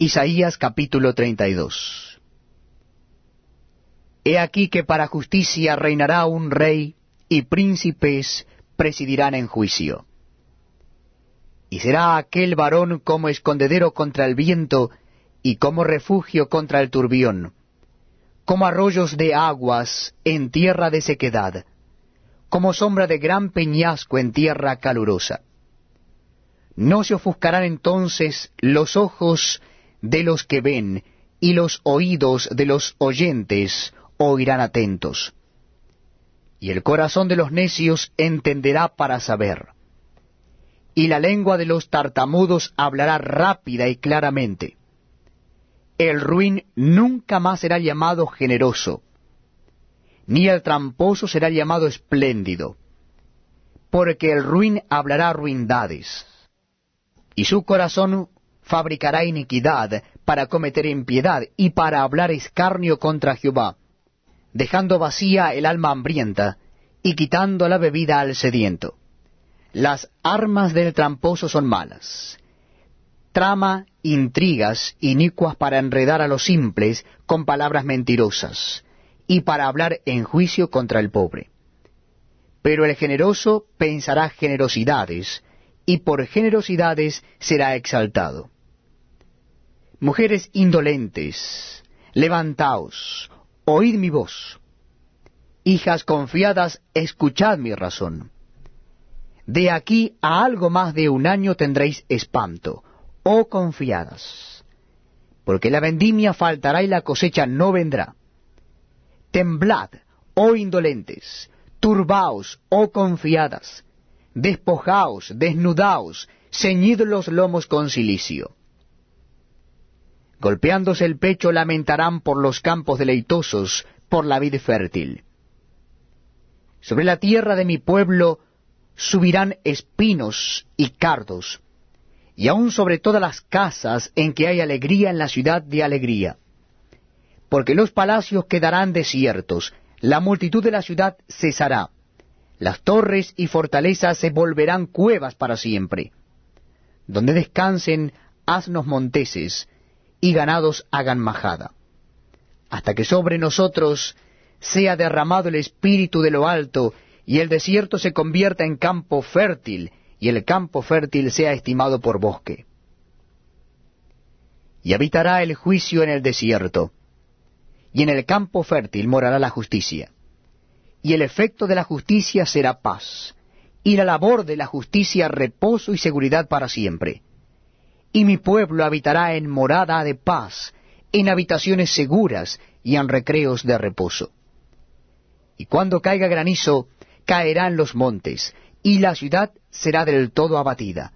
Isaías capítulo 32 He aquí que para justicia reinará un rey, y príncipes presidirán en juicio. Y será aquel varón como escondedero contra el viento, y como refugio contra el turbión, como arroyos de aguas en tierra de sequedad, como sombra de gran peñasco en tierra calurosa. No se ofuscarán entonces los ojos de los que ven, y los oídos de los oyentes oirán atentos. Y el corazón de los necios entenderá para saber. Y la lengua de los tartamudos hablará rápida y claramente. El ruin nunca más será llamado generoso, ni el tramposo será llamado espléndido, porque el ruin hablará ruindades, y su corazón fabricará iniquidad para cometer impiedad y para hablar escarnio contra Jehová, dejando vacía el alma hambrienta y quitando la bebida al sediento. Las armas del tramposo son malas. Trama intrigas inicuas para enredar a los simples con palabras mentirosas y para hablar en juicio contra el pobre. Pero el generoso pensará generosidades, y por generosidades será exaltado. Mujeres indolentes, levantaos, oíd mi voz. Hijas confiadas, escuchad mi razón. De aquí a algo más de un año tendréis espanto, oh confiadas, porque la vendimia faltará y la cosecha no vendrá. Temblad, oh indolentes, turbaos, oh confiadas, despojaos, desnudaos, ceñid los lomos con cilicio Golpeándose el pecho lamentarán por los campos deleitosos, por la vid fértil. Sobre la tierra de mi pueblo subirán espinos y cardos, y aun sobre todas las casas en que hay alegría en la ciudad de alegría. Porque los palacios quedarán desiertos, la multitud de la ciudad cesará, las torres y fortalezas se volverán cuevas para siempre. Donde descansen asnos monteses, y ganados hagan majada, hasta que sobre nosotros sea derramado el espíritu de lo alto, y el desierto se convierta en campo fértil, y el campo fértil sea estimado por bosque. Y habitará el juicio en el desierto, y en el campo fértil morará la justicia. Y el efecto de la justicia será paz, y la labor de la justicia reposo y seguridad para siempre y mi pueblo habitará en morada de paz, en habitaciones seguras y en recreos de reposo. Y cuando caiga granizo, caerán los montes, y la ciudad será del todo abatida,